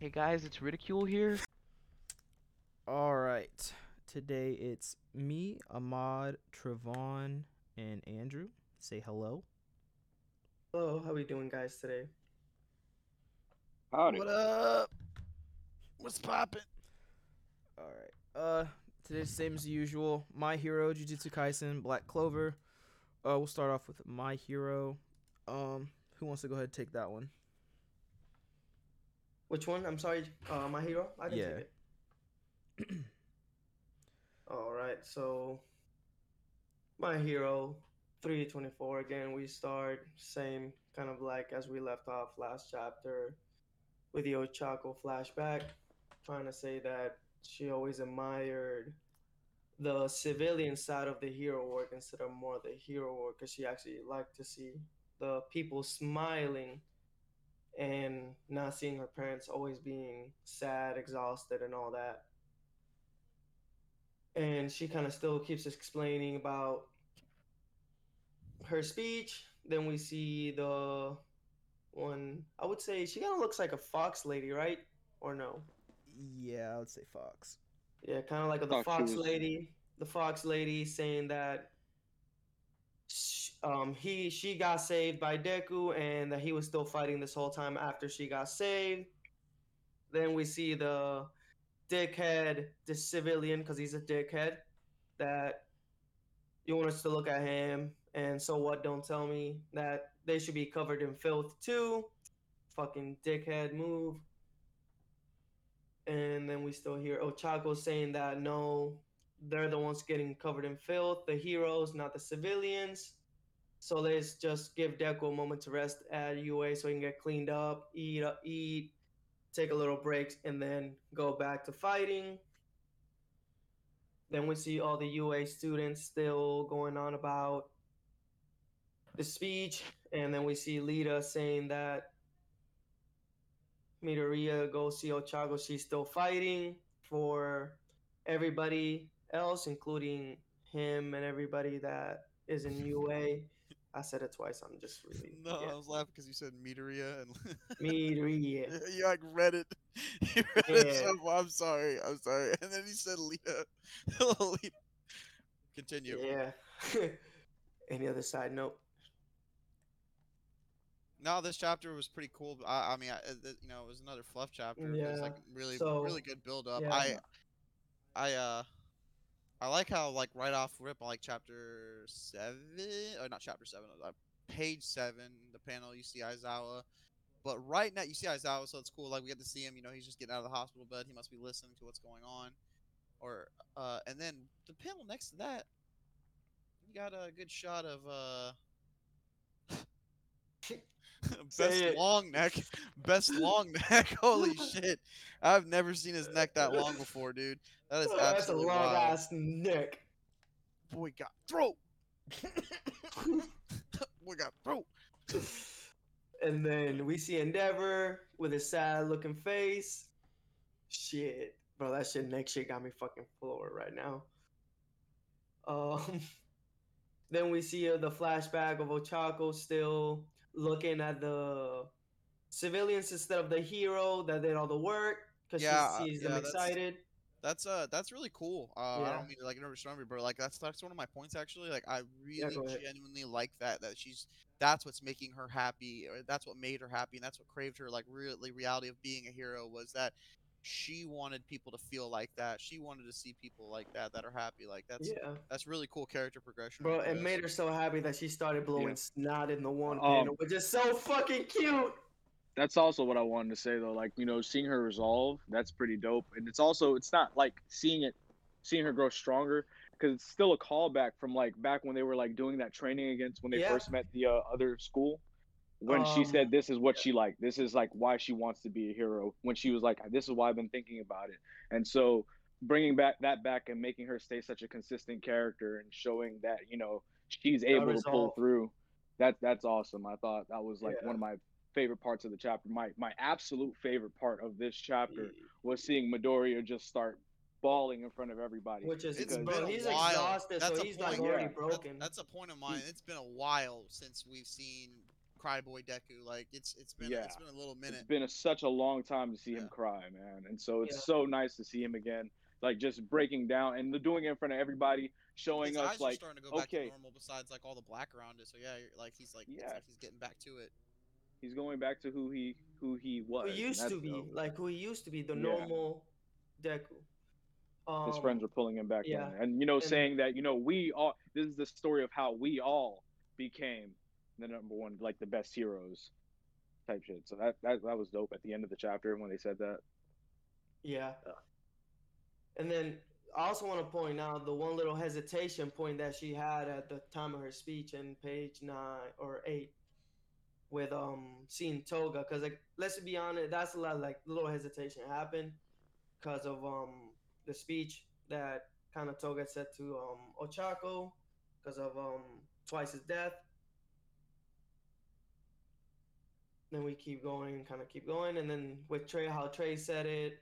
Hey guys, it's Ridicule here. All right. Today it's me, Ahmad, Travon, and Andrew. Say hello. Hello, how we doing, guys, today? Howdy. What up? What's poppin'? All right. Uh, today's same as usual. My hero, Jujutsu Kaisen, Black Clover. Uh, we'll start off with my hero. Um, who wants to go ahead and take that one? Which one? I'm sorry, uh, my hero. I can Yeah. take it. All right, so my hero, 324. Again, we start same kind of like as we left off last chapter with the Ochako flashback, trying to say that she always admired the civilian side of the hero work instead of more the hero work because she actually liked to see the people smiling and not seeing her parents always being sad, exhausted, and all that. And she kind of still keeps explaining about her speech. Then we see the one, I would say she kind of looks like a fox lady, right? Or no? Yeah, I would say Fox. Yeah, kind of like the Thought she fox lady. The fox lady saying that sh- um he she got saved by Deku and that he was still fighting this whole time after she got saved. Then we see the dickhead, the civilian, because he's a dickhead, that you want us to look at him and so what? Don't tell me that they should be covered in filth too. Fucking dickhead move. And then we still hear Ochako saying that no, they're the ones getting covered in filth, the heroes, not the civilians. So let's just give Deku a moment to rest at UA so he can get cleaned up, eat, uh, eat, take a little break, and then go back to fighting. Then we see all the UA students still going on about the speech, and then we see Lita saying that Midoriya see Ochago. She's still fighting for everybody else, including him and everybody that is in UA. I said it twice. I'm just really No, I was laughing because you said Meteoria and Midoriya. you like read it. You read it Yeah. so well, I'm sorry. I'm sorry. And then he said Lita. Lita. Continue. Yeah. Any other side note? No, this chapter was pretty cool. I, I mean, I, uh, you know, it was another fluff chapter. It was Yeah, like really, so- really good build up. yeah. I, I, uh, I like how like right off rip, like chapter seven or not chapter seven, uh, page seven, the panel you see Aizawa. But right now you see Aizawa, so it's cool. Like we get to see him. You know, he's just getting out of the hospital bed. He must be listening to what's going on. Or, uh, and then the panel next to that, you got a good shot of uh. Best it. long neck. Best long neck. Holy shit. I've never seen his neck that long before, dude. That is Oh, that's a absolutely long wild. ass neck. Boy got throat. Boy got throat. And then we see Endeavor with his sad looking face. Shit. Bro, that shit neck shit got me fucking floored right now. Um then we see uh, the flashback of Ochako still looking at the civilians instead of the hero that did all the work because Yeah, she sees yeah, them excited. That's uh that's really cool. Uh I don't mean to like interrupt you, but like that's that's one of my points actually. Like I really ahead. genuinely like that that she's that's what's making her happy or that's what made her happy and that's what craved her like really reality of being a hero was that she wanted people to feel like that. She wanted to see people like that that are happy. Like that's Yeah. that's really cool character progression. Bro, it made her so happy that she started blowing Yeah. snot in the one Um, panel, which is so fucking cute. That's also what I wanted to say though. Like you know, seeing her resolve, that's pretty dope. And it's also it's not like seeing it, seeing her grow stronger because it's still a callback from like back when they were like doing that training against when they Yeah. first met the uh, other school. When she Um, said this is what she like, this is like why she wants to be a hero. When she was like, this is why I've been thinking about it. And so bringing back that back and making her stay such a consistent character and showing that you know she's able to pull resolve. through. That that's awesome. I thought that was like Yeah. one of my favorite parts of the chapter. My my absolute favorite part of this chapter was seeing Midoriya just start bawling in front of everybody. Which is, It's because- bro, been a he's while. exhausted, That's so a he's like point. already Yeah. That's- broken. That's, a point of mine. It's been a while since we've seen Cryboy Deku. Like it's it's been Yeah. it's been a little minute. It's been a, such a long time to see him cry, man, and so it's Yeah. so nice to see him again, like just breaking down and doing it in front of everybody, showing His us eyes are like, starting to go back okay. to normal. Besides like all the black around it, so yeah, you're- like he's like Yeah. like he's getting back to it. he's going back to who he who he was. Who and used to be dope. like who he used to be, the Yeah. normal Deku. Um, His friends were pulling him back yeah. in, and you know, And- saying that you know we all. This is the story of how we all became the number one, like the best heroes, type shit. So that that that was dope at the end of the chapter when they said that. Yeah. And then I also want to point out the one little hesitation point that she had at the time of her speech in page nine or eight with um seeing Toga because like let's be honest that's a lot like little hesitation happened because of um the speech that kind of Toga said to um Ochako because of um Twice's death. Then we keep going, kind of keep going, and then with Trey, how Trey said it,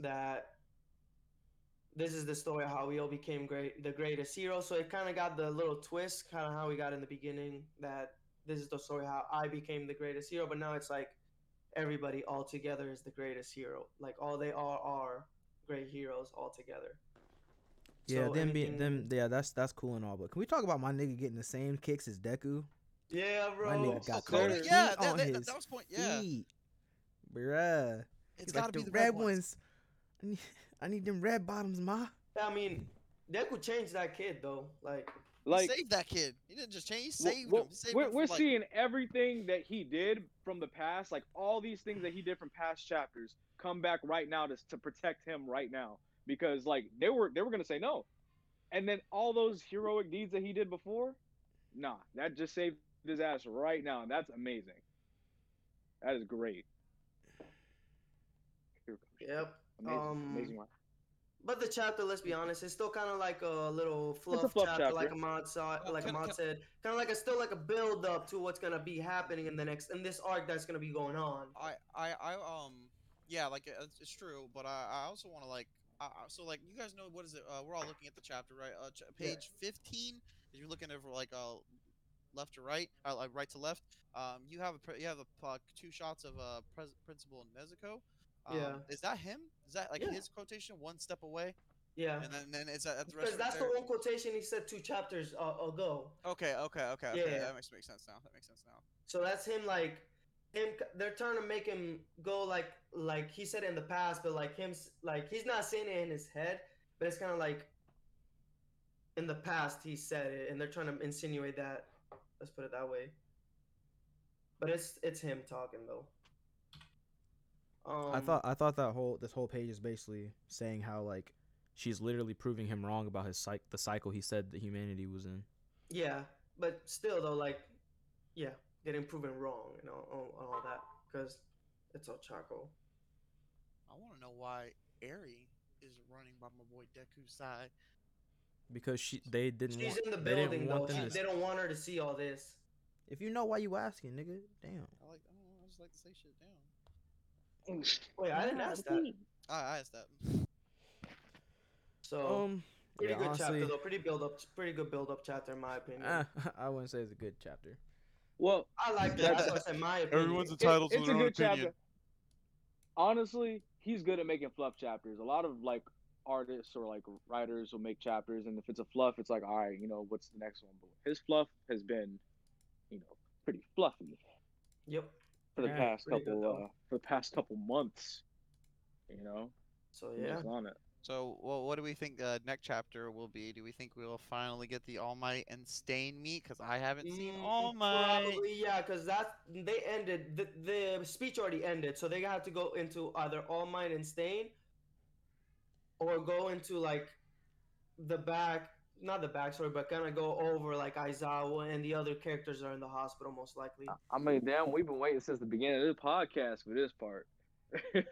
that this is the story of how we all became great, the greatest hero. So it kind of got the little twist, kind of how we got in the beginning, that this is the story how I became the greatest hero. But now it's like everybody all together is the greatest hero. Like all they are are great heroes all together. Yeah, So them being them. Yeah, that's that's cool and all. But can we talk about my nigga getting the same kicks as Deku? Yeah, bro. My nigga got Oh, Kota, the yeah, heat that, on that, his that was point. Yeah, feet, bruh. it's He's got like to the, be red ones. I need, I need them red bottoms, ma. I mean, Deku change that kid though. Like, Like save that kid. He didn't just change. He saved well, him. He saved we're him we're like, seeing everything that he did from the past, like all these things that he did from past chapters, come back right now to to protect him right now because like they were they were gonna say no, and then all those heroic deeds that he did before, nah, that just saved his ass right now, and that's amazing. That is great. Yep. Amazing, Um, amazing one. But the chapter, let's be honest, it's still kind of like a little fluff, fluff chapter, like chapter. Ahmad saw, Well, like can- Ahmad can- said, kind of like a still like a build up to what's gonna be happening in the next in this arc that's gonna be going on. I, I, I, um, yeah, like uh, it's, it's true, but I, I also want to like, uh, so like you guys know what is it? Uh, we're all looking at the chapter, right? Uh, ch- Yeah. page fifteen. If you're looking over like uh, left to right, uh, right to left, um, you have a you have a uh, two shots of uh, Pres- Principal Nezuko. Um, Yeah. Is that him? Is that like Yeah. his quotation? One step away, Yeah, and then then is that at the rest because that's there? the one quotation he said two chapters uh, ago. Okay, okay, okay, okay. Yeah. That makes makes sense now. That makes sense now. So that's him like him. They're trying to make him go like like he said in the past, but like him like he's not saying it in his head, but it's kind of like in the past he said it, and they're trying to insinuate that. Let's put it that way. But it's it's him talking though. Um, I thought I thought that whole this whole page is basically saying how like she's literally proving him wrong about his psych the cycle he said that humanity was in. Yeah, but still though, like, yeah, getting proven wrong and all, all, all that because it's all charcoal. I want to know why Eri is running by my boy Deku's side. Because she they didn't She's want in the they building though. She, they don't want her to see all this. If you know why you asking, nigga, damn. I like. I don't know. I just like to say shit down. Wait, I didn't ask that. I, I asked that. So Um, pretty yeah, good honestly, chapter though. Pretty build up. Pretty good build up chapter in my opinion. uh, I wouldn't say it's a good chapter. Well, I like that. that- That's what I said. My opinion. Everyone's It- entitled to their a own good opinion. chapter. Honestly, he's good at making fluff chapters. A lot of like artists or like writers will make chapters, and if it's a fluff, it's like, all right, you know, what's the next one? But his fluff has been, you know, pretty fluffy Yep. for the Yeah, past pretty good, couple, uh, for the past couple months. You know, So yeah. just on it. So, well, what do we think the next chapter will be? Do we think we will finally get the All Might and Stain meet? Because I haven't seen Mm, All Might. Probably yeah, because that's they ended the the speech already ended, so they have to go into either All Might and Stain, or go into like the back, not the backstory, but kind of go over like Aizawa and the other characters are in the hospital most likely. I mean, damn, we've been waiting since the beginning of this podcast for this part.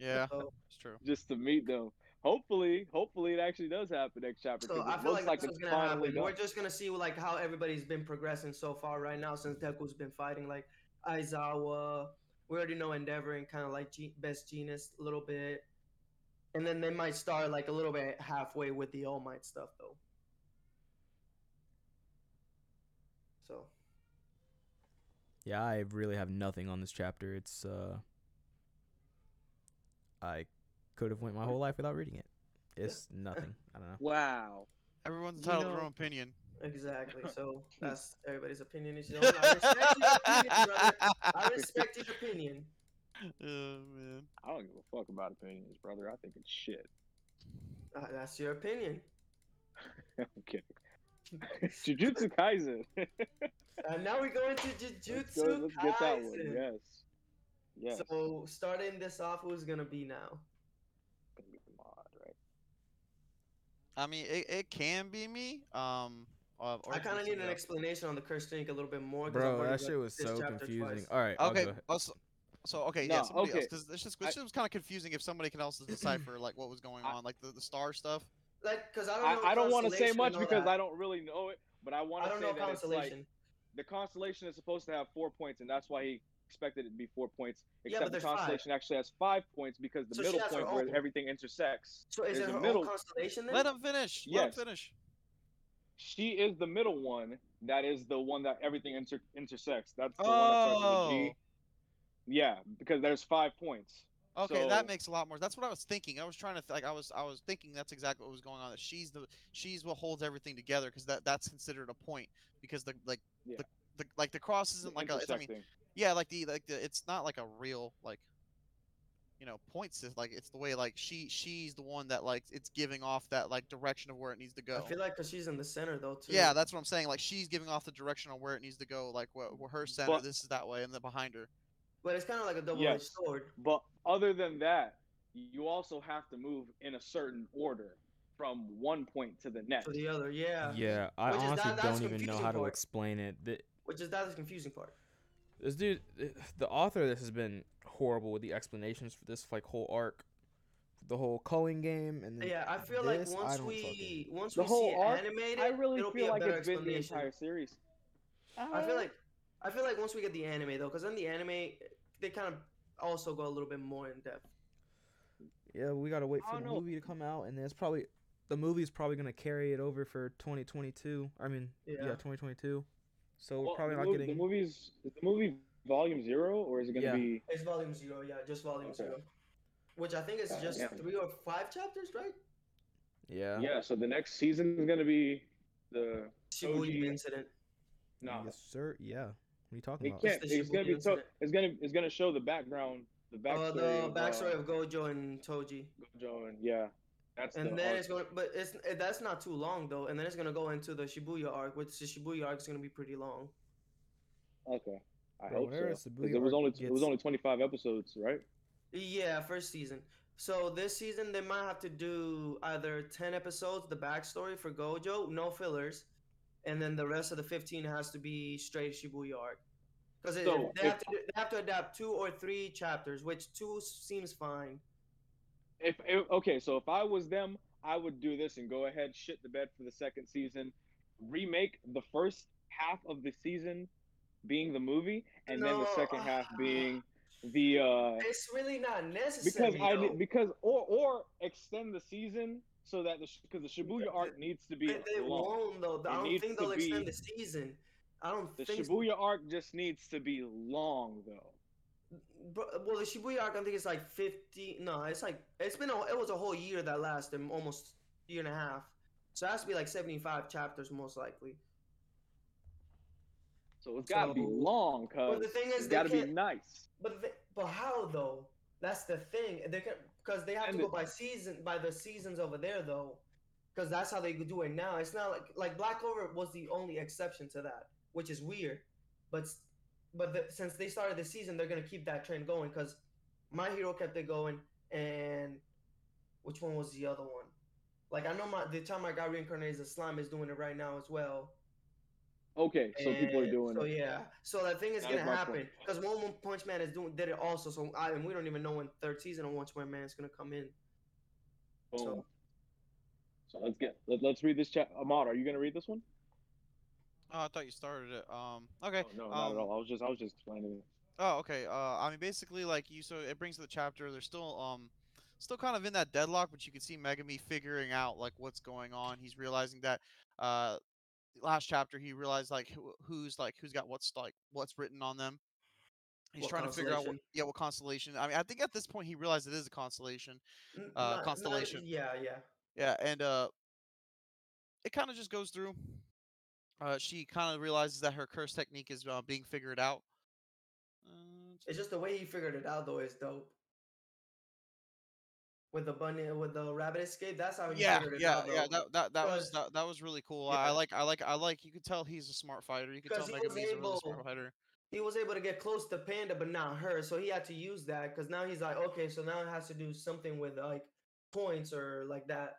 Yeah, So, it's true. just to meet them. Hopefully, hopefully it actually does happen next chapter. so 'cause I feel looks like, that's it's gonna finally happen. We're just gonna see like how everybody's been progressing so far right now since Deku's been fighting like Aizawa. We already know Endeavor and kind of like G- Best Jeanist a little bit, and then they might start like a little bit halfway with the All Might stuff though. So Yeah, I really have nothing on this chapter. It's uh I could have went my whole life without reading it. It's nothing. I don't know. Wow. Everyone's You entitled to their own opinion. Exactly. So that's everybody's opinion. Is your own. I respect your opinion, brother. I respect your opinion. Oh man. I don't give a fuck about opinions, brother. I think it's shit. Uh, that's your opinion. I'm kidding. Jujutsu Kaisen. And now we go into let's, Jujutsu go, let's get that one. Kaisen. Yes. Yes. So starting this off, who's gonna be now? Gonna be the mod, right? I mean, it, it can be me. Um. Uh, I kind of need an explanation on the cursed ink a little bit more. Bro, already that shit was this so confusing. twice. All right, I'll Okay. go ahead. well, so, so okay, yeah, No, somebody else because it's just I- it's just kind of confusing if somebody can else decipher like what was going I- on, like the, the star stuff. Like, cause I don't I, know. I don't want to say much because that. I don't really know it, but I want to say know that it's like Constellation. the constellation is supposed to have four points, and that's why he expected it to be four points. Yeah, Except but the there's five. constellation actually has five points because the So middle point where own. everything intersects. So is there's it a her middle- own constellation then? Let him finish. Let him finish. She is the middle one. That is the one that everything inter- intersects. That's the one that starts with a Oh. G. Yeah, because there's five points. Okay, So- that makes a lot more. That's what I was thinking. I was trying to th- like I was I was thinking that's exactly what was going on. That she's the she's what holds everything together because that that's considered a point because the like Yeah. the, the like the cross isn't like a mean yeah like the like the it's not like a real like you know point system like it's the way like she she's the one that like it's giving off that like direction of where it needs to go. I feel like because she's in the center though too. Yeah, that's what I'm saying. Like she's giving off the direction on where it needs to go. Like where, where her center, But- this is that way, and then behind her. But it's kind of like a double-edged Yes. sword. But other than that, you also have to move in a certain order from one point to the next. to the other. Yeah. Yeah, I Which honestly that- don't even know confusing how to explain it. Th- Which is that's the confusing part. This dude, the author of this has been horrible with the explanations for this like whole arc, the whole culling game, and then Yeah, I feel this, like once don't we fucking- once The we whole see it arc, animated, I really it'll be feel a like it's been the entire series. I feel like I feel like once we get the anime though, because in the anime they kind of also go a little bit more in depth. yeah, we gotta wait for the know. movie to come out, and then it's probably the movie's probably gonna carry it over for 2022. I mean, yeah, Yeah. 2022. So we're probably not mov- getting. the movies. Is the movie Volume Zero, or is it gonna Yeah. be? It's volume zero, yeah, just volume Okay. zero. Which I think is God just damn. three or five chapters, right? Yeah. Yeah. So the next season is gonna be the. Shibuya incident. No, Yes, sir. Yeah. What are you talking it about? can't. It's gonna be. To- it's gonna. It's gonna show the background. The Uh, backstory. the of, backstory uh, of Gojo and Toji. Gojo and yeah. That's And the then arc. it's going, to but it's eh, that's not too long though. And then it's gonna go into the Shibuya arc, which the Shibuya arc is gonna be pretty long. Okay. I Bro, hope whenever so. 'Cause Shibuya it was arc only it was only 25 episodes, right? Yeah, first season. So this season they might have to do either ten episodes, the backstory for Gojo, no fillers, and then the rest of the fifteen has to be straight Shibuya arc. Because So, they have to they have to adapt two or three chapters, which two seems fine. If, if okay, so if I was them, I would do this and go ahead shit the bed for the second season, remake the first half of the season being the movie, and then the second half being the uh It's really not necessary. because I because or or extend the season so that the because the Shibuya arc needs to be They, they long. won't though. I don't think they'll extend the season. I don't The think. so. Shibuya arc just needs to be long though. Well, the Shibuya arc, I think it's like fifty. No, it's like it's been a, it was a whole year that lasted almost year and a half. So it has to be like seventy-five chapters most likely. So it's gotta be long, cause But the thing is, it's they gotta be nice. But the, but how though? That's the thing. They can because they have And to go by season by the seasons over there though, because that's how they do it now. It's not like like Black Clover was the only exception to that, which is weird. But but the, since they started the season, they're gonna keep that trend going because My Hero kept it going, and which one was the other one? Like I know my the time I got reincarnated as a slime is doing it right now as well. Okay, so people are And doing so it. yeah. So that thing is That gonna is happen because One One Punch Man is doing did it also. So I and we don't even know when third season of One Punch Man is gonna come in. Boom. So- So let's get let, let's read this chat. Ahmad, are you gonna read this one? Oh, I thought you started it. Um. Okay. Oh, no, not um, at all. I was just I was just explaining it. Oh, okay. Uh, I mean, basically, like you, so it brings to the chapter. They're still, um, still kind of in that deadlock, but you can see Megumi figuring out like what's going on. He's realizing that, uh, last chapter he realized like who, who's like who's got what's like what's written on them. He's What trying to figure out what yeah what constellation. I mean I think at this point he realized it is a constellation. Uh, not- not- Constellation. yeah, yeah. Yeah, and uh, it kind of just goes through. Uh, she kind of realizes that her curse technique is uh, being figured out. Uh, It's just the way he figured it out though is dope. With the bunny, with the rabbit escape, that's how he yeah, yeah, yeah. That that that was that, that was really cool. I, I like I like I like. You could tell he's a smart fighter. You could tell he was a really smart fighter. he was able to get close to Panda, but not her. So he had to use that because now he's like, okay, so now it has to do something with like points or like that.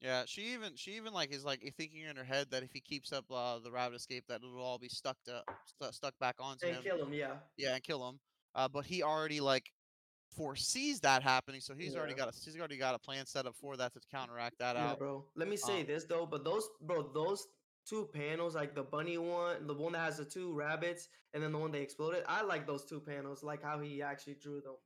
Yeah, she even she even like is like thinking in her head that if he keeps up uh, the rabbit escape, that it'll all be stuck to stu stuck back onto And him. kill him, yeah. Yeah, and kill him. Uh, but he already like foresees that happening, so he's already got a he's already got a plan set up for that to counteract that Yeah, out. bro. Let me say Um, this though, but those bro, those two panels, like the bunny one, the one that has the two rabbits, and then the one they exploded. I like those two panels, like how he actually drew them.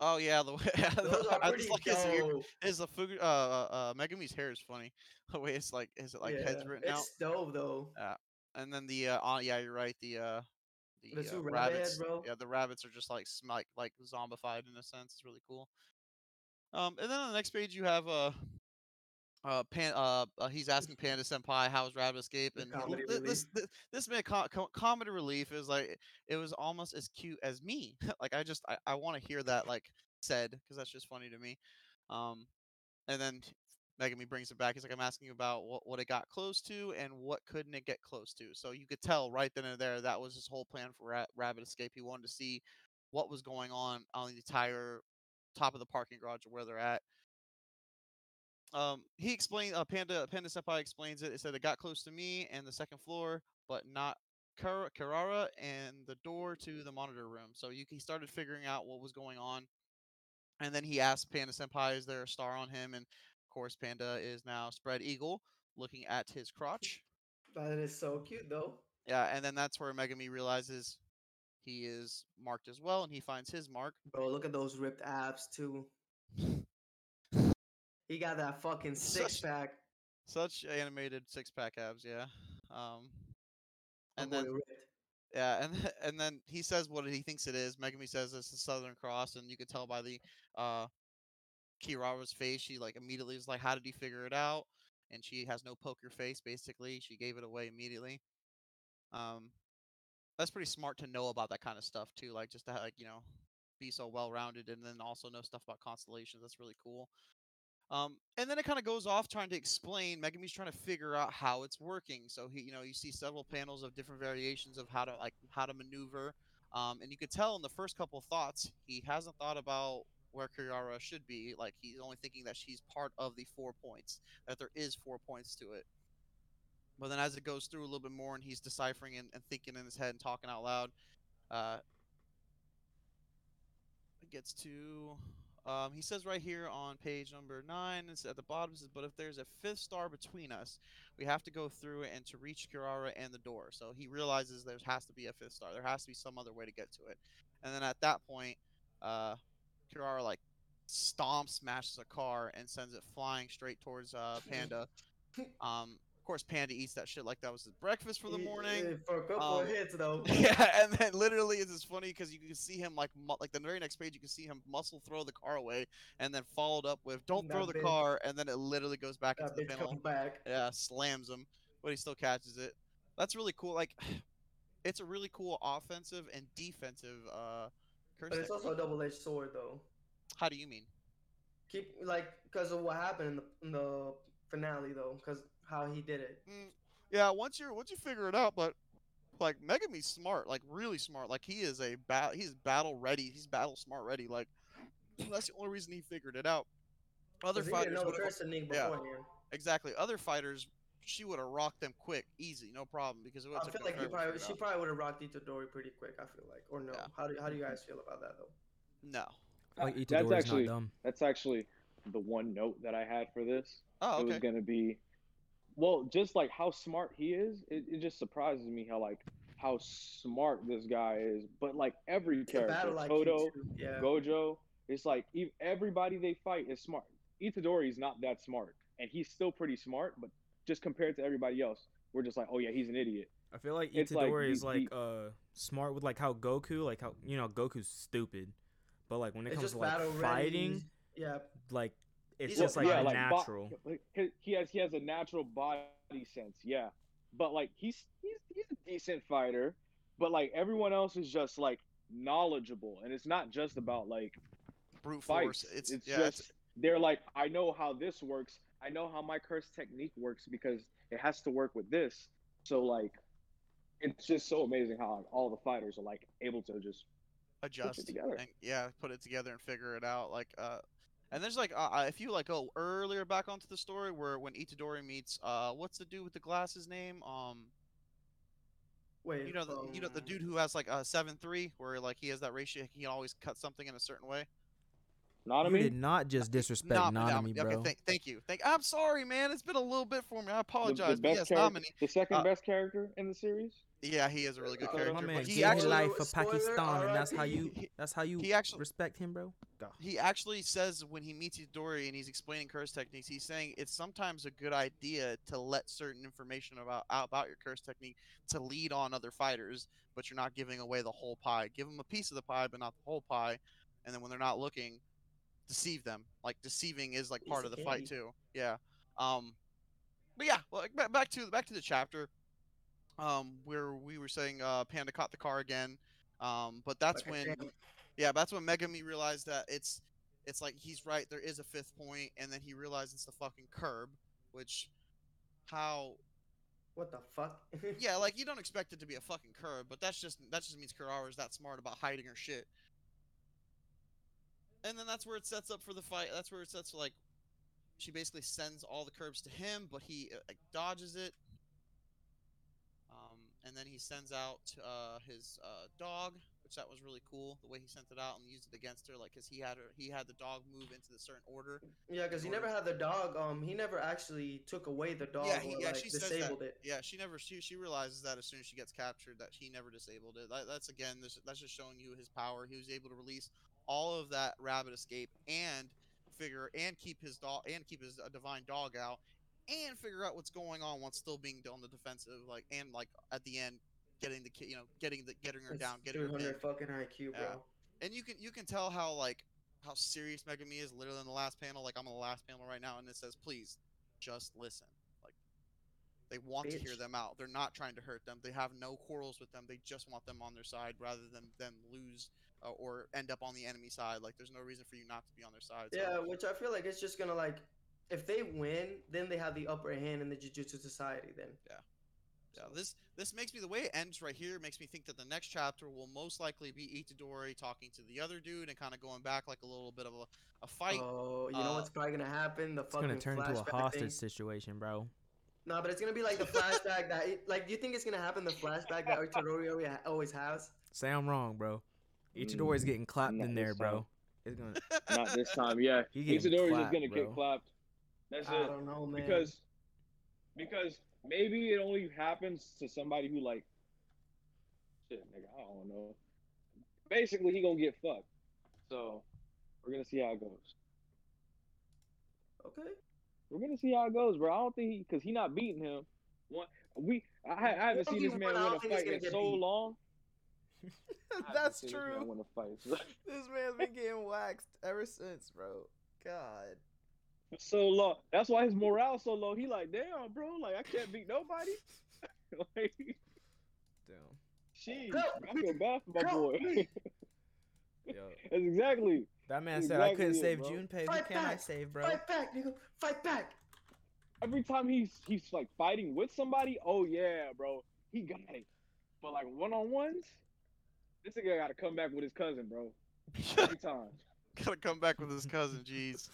Oh yeah, the way Those are I pretty like his dope. his the Fugu, uh, uh, uh, Megumi's hair is funny. The way it's like, is it like heads Yeah, written out? It's dope though. Yeah, and then the uh, uh yeah, you're right. The uh, the, uh, two rabbit heads, rabbits, yeah, the rabbits are just like like like zombified in a sense. It's really cool. Um, and then on the next page you have uh. Uh, Pan, uh, uh, he's asking Panda Senpai how's Rabbit Escape, and he- this, this this man co- co- comedy relief is like it was almost as cute as me. like I just I, I want to hear that like said because that's just funny to me. Um, and then Megumi brings it back. He's like, I'm asking you about what, what it got close to and what couldn't it get close to. So you could tell right then and there that was his whole plan for Ra- Rabbit Escape. He wanted to see what was going on on the entire top of the parking garage where they're at. Um, he explained. Uh, Panda Panda Senpai explains it. It said it got close to me and the second floor, but not Kara- Karara and the door to the monitor room. So you, he started figuring out what was going on, and then he asked Panda Senpai, "Is there a star on him?" And course, Panda is now spread eagle, looking at his crotch. That is so cute though. Yeah, and then that's where Megumi realizes he is marked as well, and he finds his mark. Bro, look at those ripped abs too. He got that fucking six Such- pack. Such animated six pack abs, yeah. Um, and boy then ripped. Yeah, and and then he says what he thinks it is. Megumi says it's the Southern Cross, and you could tell by the uh Kirara's face. She like immediately is like, "How did he figure it out?" And she has no poker face. Basically, she gave it away immediately. Um, that's pretty smart to know about that kind of stuff too. Like just to like you know be so well rounded, and then also know stuff about constellations. That's really cool. Um, and then it kind of goes off trying to explain. Megumi's trying to figure out how it's working. So he, you know, you see several panels of different variations of how to like how to maneuver. Um, and you could tell in the first couple thoughts he hasn't thought about where Kirara should be. Like he's only thinking that she's part of the four points. That there is four points to it. But then as it goes through a little bit more and he's deciphering and, and thinking in his head and talking out loud, uh, it gets to um, he says right here on page number nine, it's at the bottom, it says, but if there's a fifth star between us, we have to go through and to reach Kirara and the door. So he realizes there has to be a fifth star. There has to be some other way to get to it. And then at that point, uh, Kirara like stomps, smashes a car, and sends it flying straight towards uh, Panda. Um, of course, Panda eats that shit like that was his breakfast for the morning. eh, For a couple of um, hits though. Yeah, and then literally it's just funny because you can see him like mu- like the very next page you can see him muscle throw the car away and then followed up with don't throw That the bitch- car and then it literally goes back That into the panel. back. Yeah, slams him, but he still catches it. That's really cool. Like, it's a really cool offensive and defensive uh. But it's also a double-edged sword though. How do you mean? Keep like because of what happened in the, in the finale though, because how he did it. Mm, yeah, once you're once you figure it out, but like Megumi's smart, like really smart. Like he is a bat, he's battle ready. He's battle smart ready. Like that's the only reason he figured it out. Other 'Cause he didn't fighters, know the would've- curse yeah. exactly. Other fighters, she would have rocked them quick, easy, no problem, because it would I feel like he probably she probably would have rocked Itadori pretty quick. I feel like, or no? Yeah. How do how do you guys mm-hmm. feel about that though? No. Like That's actually not dumb. that's actually the one note that I had for this. Oh, okay. It was gonna be, well, just like how smart he is. It, it just surprises me how like how smart this guy is. But like every It's character, battle IQ Todo, Yeah. Gojo, it's like everybody they fight is smart. Itadori is not that smart, and he's still pretty smart. But just compared to everybody else, we're just like, oh yeah, he's an idiot. I feel like It's like Itadori is the- like the- uh smart with like how Goku, like how you know Goku's stupid, but like when it comes to like battle fighting, ready. Yeah, like it's He's just a- like yeah, bo- natural. like, he, he has he has a natural body sense, yeah. But like he's he's he's a decent fighter, but like everyone else is just like knowledgeable, and it's not just about like Brute fights. force. It's, It's, yeah. just it's, they're like, I know how this works. I know how my curse technique works because it has to work with this. So like, it's just so amazing how all the fighters are like able to just adjust together. and yeah put it together and figure it out like uh and there's like uh, uh, if you like go earlier back onto the story where when Itadori meets uh what's the dude with the glasses name um wait. you know the, you know the um, dude who has like a seven three where like he has that ratio he can always cut something in a certain way not You did not just disrespect Nam- Nanami, Nam- bro. okay thank, thank you thank I'm sorry man it's been a little bit for me I apologize the but best yes character, Namini the second uh, best character in the series. yeah he is a really good Uh, character My man he gave actually life for Spoiler, Pakistan, and that's how RIP. you that's how you he actually respect him, bro. God. he actually says when he meets Dory and he's explaining curse techniques, he's saying it's sometimes a good idea to let certain information about about your curse technique to lead on other fighters, but you're not giving away the whole pie. Give them a piece of the pie, but not the whole pie. And then when they're not looking, deceive them. Like deceiving is like part of the fight too. Yeah. Um. But yeah, well, like, back to back to the chapter. Um, where we were saying uh, Panda caught the car again. Um, but that's like when yeah, that's when Megumi realized that it's it's like he's right, there is a fifth point, and then he realized it's the fucking curb, which how What the fuck? yeah, like you don't expect it to be a fucking curb, but that's just that just means Kurara is that smart about hiding her shit. And then that's where it sets up for the fight. That's where it sets like she basically sends all the curbs to him, but he uh, like dodges it. Um, and then he sends out uh, his uh, dog, which that was really cool. The way he sent it out and used it against her, like because he had her, he had the dog move into the certain order. yeah, because he never had the dog. Um, he never actually took away the dog yeah, he, or yeah, like she says that. disabled it. Yeah, she never she she realizes that as soon as she gets captured that he never disabled it. That, that's again this, that's just showing you his power. He was able to release all of that rabbit escape and figure and keep his dog and keep his uh, divine dog out and figure out what's going on while still being on the defensive. Like and like at the end getting the kid you know getting the getting her It's down, getting her pinned. 300 fucking IQ, bro. Yeah. and you can you can tell how like how serious Megumi is literally in the last panel. Like I'm on the last panel right now, and it says, "Please, just listen." Like they want to hear them out. They're not trying to hurt them. They have no quarrels with them. They just want them on their side rather than them lose uh, or end up on the enemy side. Like there's no reason for you not to be on their side. So, Yeah, which I feel like it's just gonna like, if they win, then they have the upper hand in the Jujutsu Society. Then Yeah, Yeah, this this makes me the way it ends right here makes me think that the next chapter will most likely be Itadori talking to the other dude and kind of going back like a little bit of a, a fight. oh, you know uh, what's probably gonna happen? The It's fucking gonna turn into a hostage thing. situation, bro. No, but it's gonna be like the flashback that, like, do you think it's gonna happen? The flashback that Itadori always has. Say I'm wrong, bro. Ichidori's getting clapped not in there, bro. It's gonna. Not this time, yeah. He getting Itadori's just gonna bro. get clapped. That's I it. don't know, man. because because maybe it only happens to somebody who like shit nigga i don't know basically he gonna get fucked so we're gonna see how it goes okay, we're gonna see how it goes bro i don't think he because he not beating him one we i, I haven't seen this man won, I win a fight gonna in so beat. long I haven't That's seen this man true. win fight This man's been getting waxed ever since, bro. God. so long that's why his morale so low he like damn bro like i can't beat nobody like Damn. Jeez, I feel me. bad for my boy. me. Yo, That's exactly. that man said I couldn't it, save bro. Junpei. Who Fight can I save, bro? fight back, nigga, fight back. Every time he's he's like fighting with somebody, oh yeah, bro, he got it. But like one on ones, this nigga got to come back with his cousin, bro. Every time, Gotta come back with his cousin. Jeez.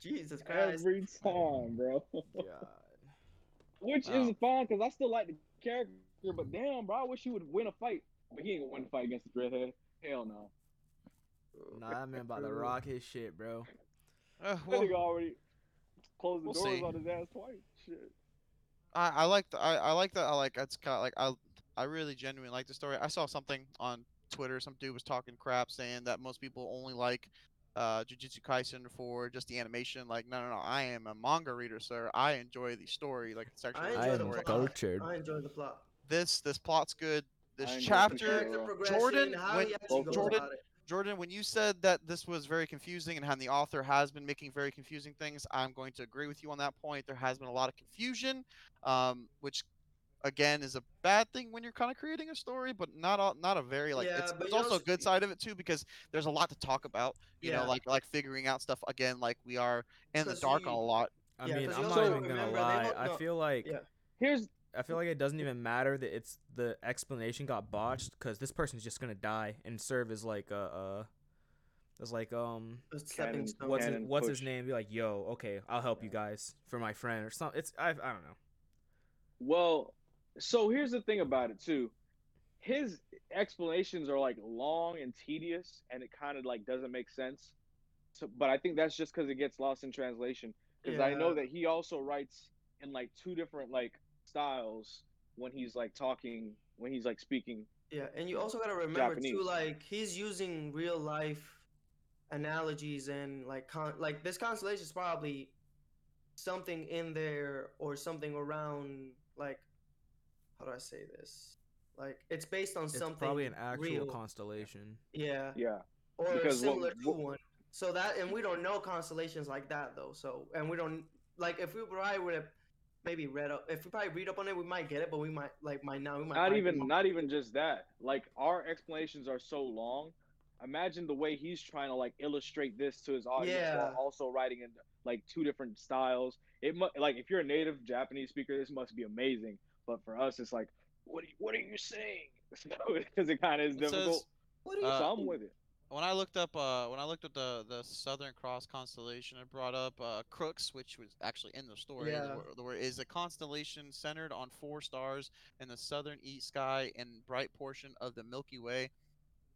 Jesus Christ. every time, bro. God. Which Wow. is fine because I still like the character, but damn, bro, I wish he would win a fight. But he ain't gonna win a fight against the dreadhead. Hell no. Nah, that man about to rock his shit, bro. Uh, That nigga already closed the we'll doors see. on his ass twice. Shit. I, I like the I, I like that I like it's kind of like I I really genuinely like the story. I saw something on Twitter. Some dude was talking crap saying that most people only like uh, Jujutsu Kaisen for just the animation. Like, no, no, no. I am a manga reader, sir. I enjoy the story. Like, it's actually. I I enjoy the plot. cultured. I enjoy the plot. This this plot's good. This I the chapter, Jordan, progression, Jordan, how when- he actually goes Jordan- Jordan, when you said that this was very confusing and how the author has been making very confusing things, I'm going to agree with you on that point. There has been a lot of confusion, um, which again is a bad thing when you're kind of creating a story, but not a, not a very like. Yeah, it's but there's you also a good side of it too because there's a lot to talk about. You Yeah. know, like like figuring out stuff again, like we are in the dark you- a lot. I Yeah, mean, 'cause I'm not even gonna lie. don't I feel like Yeah. Here's I feel like it doesn't even matter that it's the explanation got botched because this person's just gonna die and serve as like a uh, as like um A stepping Canon- stone. what's his, Canon what's his name? Be like, yo, okay, I'll help you guys for my friend or something. It's I I don't know. Well, so here's the thing about it too. His explanations are like long and tedious, and it kind of like doesn't make sense. So, but I think that's just because it gets lost in translation. Because I know that he also writes in like two different like styles when he's like talking, when he's like speaking. Yeah, and you also gotta remember too, like he's using real life analogies and like con- like this constellation is probably something in there or something around like how do I say this? Like it's based on It's something probably an actual real. constellation. yeah, Yeah, or because what- similar to what- one. So that and we don't know constellations like that though. So and we don't like if we probably would have maybe read up if we probably read up on it, we might get it, but we might like might not. We might not even not even just that. Like our explanations are so long. Imagine the way he's trying to like illustrate this to his audience Yeah. while also writing in like two different styles. It mu- like if you're a native Japanese speaker, this must be amazing. But for us, it's like, what are you, what are you saying? Because it kind of is It difficult. says- What do you uh, so I'm with it. when I looked up uh when I looked at the the Southern Cross constellation, it brought up uh Crux, which was actually in the story. Yeah. The, wor- the is a constellation centered on four stars in the southern east sky and bright portion of the Milky Way.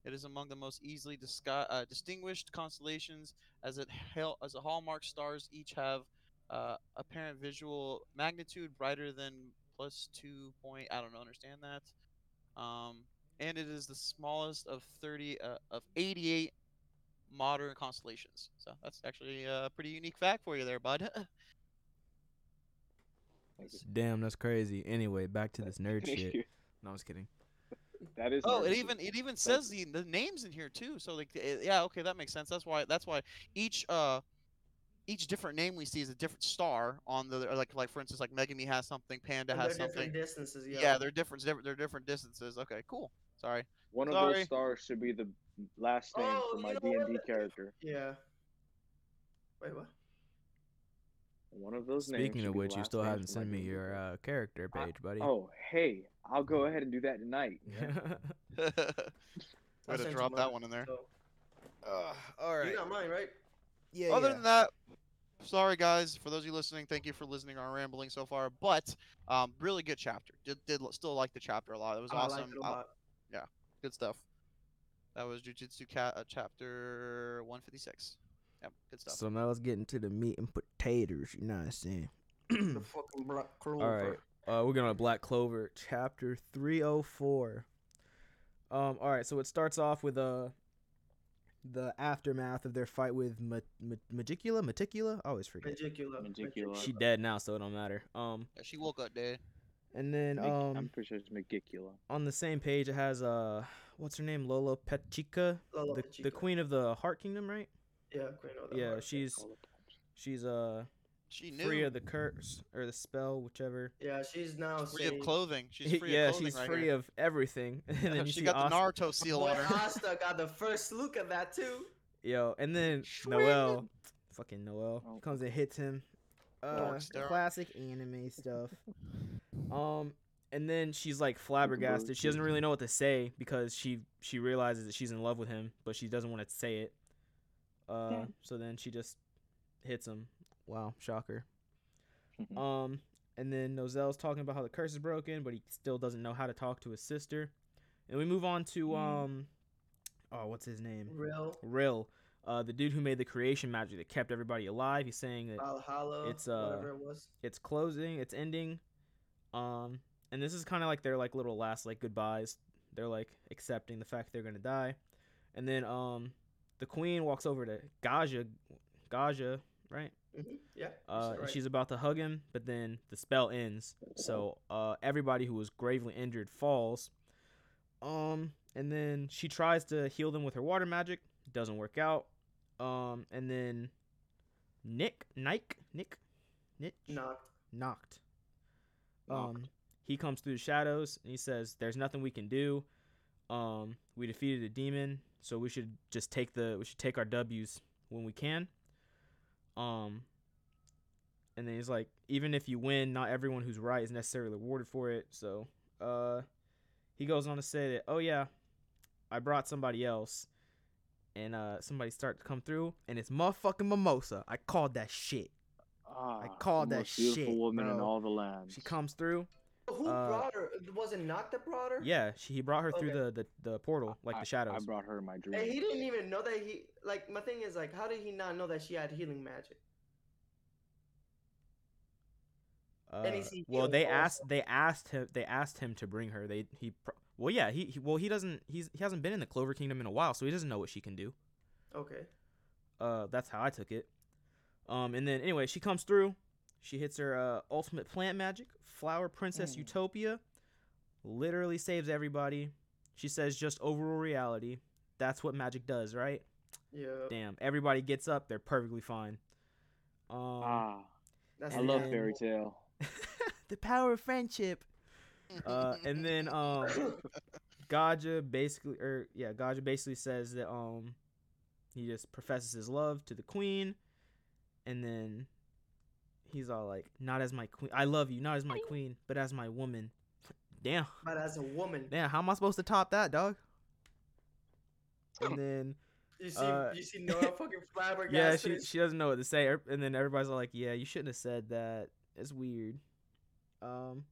It is among the most easily disgu- uh, distinguished constellations, as it hel- as the hallmark stars each have uh, apparent visual magnitude brighter than plus two point. I don't understand that. Um, and it is the smallest of 30 uh, of 88 modern constellations. So that's actually a pretty unique fact for you there, bud. Damn, that's crazy. Anyway, back to this nerd shit. No, I was kidding. That is. oh, it even it even says the the names in here too. So like it, yeah, okay, that makes sense. That's why that's why each uh each different name we see is a different star on the like like for instance like Megumi has something, Panda And has they're something. different distances. Yeah. Yeah, they're different. They're, they're different distances. Okay, cool. Sorry. One of those stars should be the last name Oh, for my D and D character. Yeah. Wait, what? One of those names. Speaking should of which, you still haven't sent me your character. uh, character I- page, buddy. Oh, hey, I'll go ahead and do that tonight. Way I'll to send drop that one in there. so- Uh, all You got mine, right? Yeah. Other than that, sorry guys for those of you listening. Thank you for listening to our rambling so far. But um, really good chapter. Did did still like the chapter a lot. It was I awesome. liked it a Uh, lot. good stuff. That was Jujutsu Cat uh, chapter 156. Yep, good stuff. So now let's get into the meat and potatoes. You know what I'm saying? the fucking black clover. All right. Uh, we're going to Black Clover, chapter 304. Um, all right, so it starts off with uh the aftermath of their fight with Ma- Ma- Magicula, Maticula. I always forget. Magicula. Magicula. She dead now, so it don't matter. Um, Yeah, she woke up dead. and then Mag- I'm um pretty sure it's Magicula. on the same page it has uh what's her name, Lolo Pechica, Lolo the the queen of the Heart Kingdom, right? Yeah, Queen of the Yeah, Heart. she's she's uh She knew. free of the curse or the spell, whichever. Yeah, she's now free of saved. clothing. She's free yeah, of clothing she's right free here. of everything. and then you she see got Asta- the Naruto seal Boy, on her. Asta got the first look at that too. Yo, and then Shredded. Noel, fucking Noel, Oh. comes and hits him. Uh, Darkstar. classic anime stuff. Um, and then she's like flabbergasted. She doesn't really know what to say because she she realizes that she's in love with him, but she doesn't want to say it. Uh, Yeah. so then she just hits him. Wow, shocker. Um, and then Nozelle's talking about how the curse is broken, but he still doesn't know how to talk to his sister. And we move on to Mm. um, oh, what's his name? Real Rill, uh, the dude who made the creation magic that kept everybody alive. He's saying that Valhalla. It's, uh, whatever it was. it's closing, it's ending. Um, and this is kind of like their like little last like goodbyes. They're like accepting the fact they're gonna die, and then um, the queen walks over to Gaja, Gaja, right? Hmm Yeah. Uh, right. she's about to hug him, but then the spell ends. So uh, everybody who was gravely injured falls. Um, and then she tries to heal them with her water magic. Doesn't work out. Um, and then Nick, Nike, Nick, Nick, knocked. knocked. Knocked. Um, he comes through the shadows and he says, "There's nothing we can do. Um, we defeated a demon, so we should just take the we should take our W's when we can." Um, and then he's like, "Even if you win, not everyone who's right is necessarily rewarded for it." So, uh, he goes on to say that, "Oh yeah, I brought somebody else." And uh, somebody start to come through, and it's motherfucking Mimosa. I called that shit. Ah, called the that beautiful shit, woman in all the land. She comes through, Who Uh, brought her? Was it not that brought her? Yeah, she, he brought her through the, the, the portal, like I- the shadows. I brought her in my dream. And he didn't even know that he like my thing is like how did he not know that she had healing magic? uh, and he's- he well, they also. asked they asked him they asked him to bring her. They he well yeah he, he well he doesn't he's he hasn't been in the Clover Kingdom in a while, so he doesn't know what she can do. Okay. Uh, that's how I took it. Um, and then anyway, she comes through. She hits her uh, ultimate plant magic, Flower Princess Mm. Utopia. Literally saves everybody. She says just overall reality. That's what magic does, right? Yeah. Damn, everybody gets up. They're perfectly fine. Um, ah, That's I love then- fairy tale. the power of friendship. Uh, and then um, Gaja basically, or yeah, Gaja basically says that um, he just professes his love to the queen, and then he's all like, "Not as my queen. I love you, not as my queen, but as my woman." Damn, But as a woman, damn. How am I supposed to top that, dog? And then you see, uh, you see Nora fucking flabbergasted. yeah, she she doesn't know what to say, and then everybody's all like, "Yeah, you shouldn't have said that. It's weird." Um,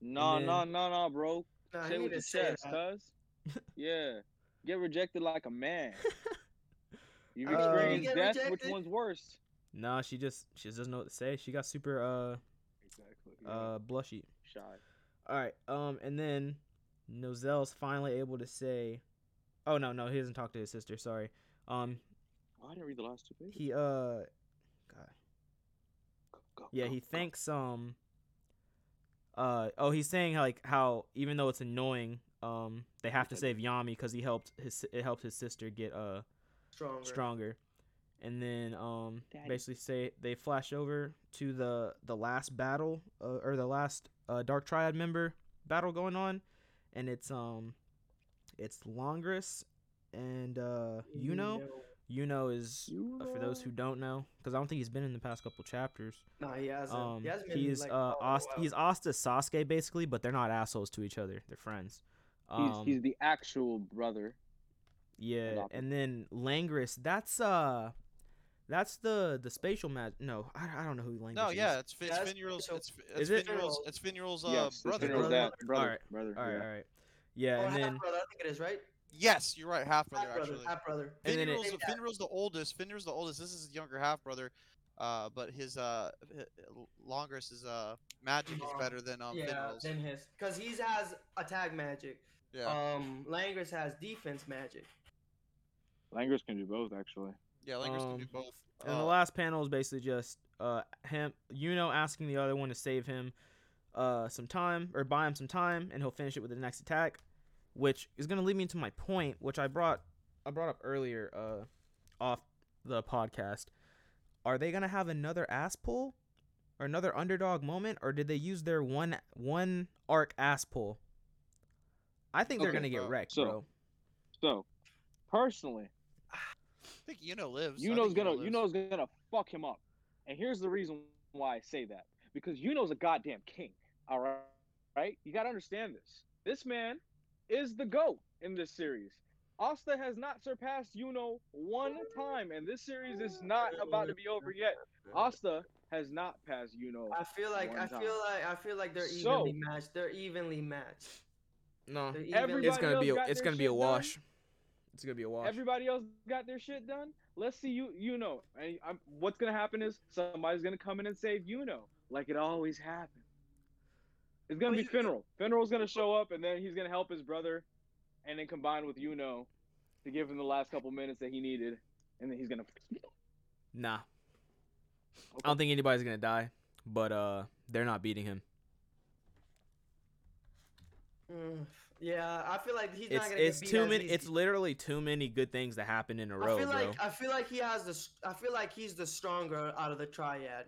No, then- no, no, no, bro. Nah, Say he it need with to your say chest, cuz. yeah. Get rejected like a man. You've experienced Get death, which one's worse? Nah, she just she just doesn't know what to say. She got super uh Exactly. uh blushy. shy. All right. Um, and then Nozel's finally able to say, "Oh no, no, he doesn't talk to his sister. Sorry. Um, Oh, I didn't read the last two pages. he uh, God, Go, go, yeah, go, he go. thanks um, uh, oh, he's saying like how even though it's annoying, um, they have to save Yami because he helped his it helped his sister get uh Stronger. stronger. And then um basically say they flash over to the the last battle uh, or the last uh, Dark Triad member battle going on, and it's um it's Longris and uh Yuno. Yuno is uh, for those who don't know because I don't think he's been in the past couple chapters. Nah, he hasn't. Um, he hasn't been, he's like, uh oh, Ast- wow. he's Asta Sasuke basically, but they're not assholes to each other. They're friends. He's, Um, he's the actual brother. Yeah, and then Langris, that's uh, that's the the spatial magic. No, I, I don't know who Langris No, is. yeah, it's Fin- Yeah, it's it's Finral's. It's, Is it's it? Finral's. It's Finral's uh, yes, brother. Finral's brother. brother. Alright, Brother. All right, yeah. all right. Yeah, oh, and then brother. I think it is right. Yes, you're right. Half brother Half brother. actually. Half brother. And then it- Finral's, Finral's the oldest. Finral's the oldest. This is his younger half brother. Uh, but his uh, h- Longris' uh magic is Um, better than um yeah, Finral's. then his, cause he has attack magic. Yeah, Um, Langris has defense magic. Langris can do both, actually. Yeah. Longris can do um, both. and the Uh, last panel is basically just uh him, you know, asking the other one to save him, uh, some time or buy him some time, and he'll finish it with the next attack, which is gonna lead me to my point, which I brought I brought up earlier, uh, off the podcast. Are they gonna have another ass pull, or another underdog moment, or did they use their one one arc ass pull? I think they're Okay, gonna get wrecked, So, bro. So, personally, think Yuno lives. I Yuno's think gonna Yuno lives. Yuno's gonna fuck him up, and here's the reason why I say that because Yuno's a goddamn king. All right, right? You gotta understand this. This man is the goat in this series. Asta has not surpassed Yuno one time, and this series is not about to be over yet. Asta has not passed Yuno. I feel like One I time. feel like I feel like they're So- evenly matched. They're evenly matched. No, They're it's evenly it's gonna be a, got it's gonna be a shit done? Wash. It's gonna be a wash. Everybody else got their shit done. Let's see you. You know, and I'm, what's gonna happen is somebody's gonna come in and save you know, like it always happens. It's gonna Well, be you- Finral. Finral's gonna show up, and then he's gonna help his brother, and then combine with Yuno to give him the last couple minutes that he needed and then he's gonna. Nah. I don't think anybody's gonna die, but uh, they're not beating him. Mm, yeah, I feel like he's It's not gonna be it's get beat too many. easy. It's literally too many good things that happen in a row, I feel bro. like I feel like he has the. I feel like he's the stronger out of the triad.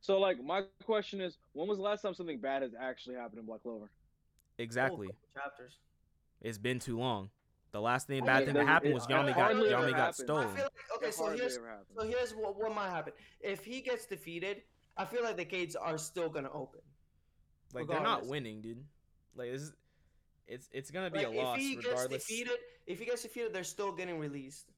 So like, my question is, when was the last time something bad has actually happened in Black Clover? exactly. Oh, chapters. It's been too long. The last thing I bad mean, thing that happened it- was Yami got Yami got happens. I stolen. feel like okay, so here's so here's what what might happen. If he gets defeated, I feel like the gates are still gonna open. Like they're not winning, dude. Like this is, it's it's gonna be Like a if loss he gets regardless. defeated, if he gets defeated, they're still getting released.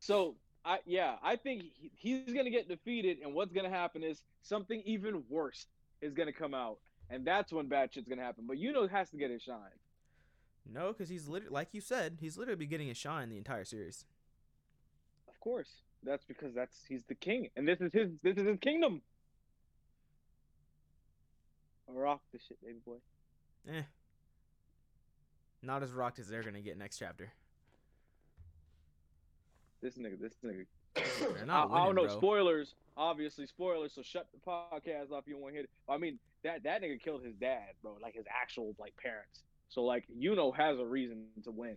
So I yeah, I think he, he's gonna get defeated, and what's gonna happen is something even worse is gonna come out, and that's when bad shit's gonna happen. But Yuno has to get his shine. No, because he's literally like you said, he's literally been getting a shine the entire series. Of course, that's because that's he's the king, and this is his this is his kingdom. Rock the shit, baby boy. Eh. Not as rocked as they're gonna get next chapter. This nigga, this nigga. They're I, I don't know bro. spoilers, obviously spoilers. So shut the podcast off. if You don't want to hit it. I mean that that nigga killed his dad, bro. Like his actual like parents. So like Yuno has a reason to win.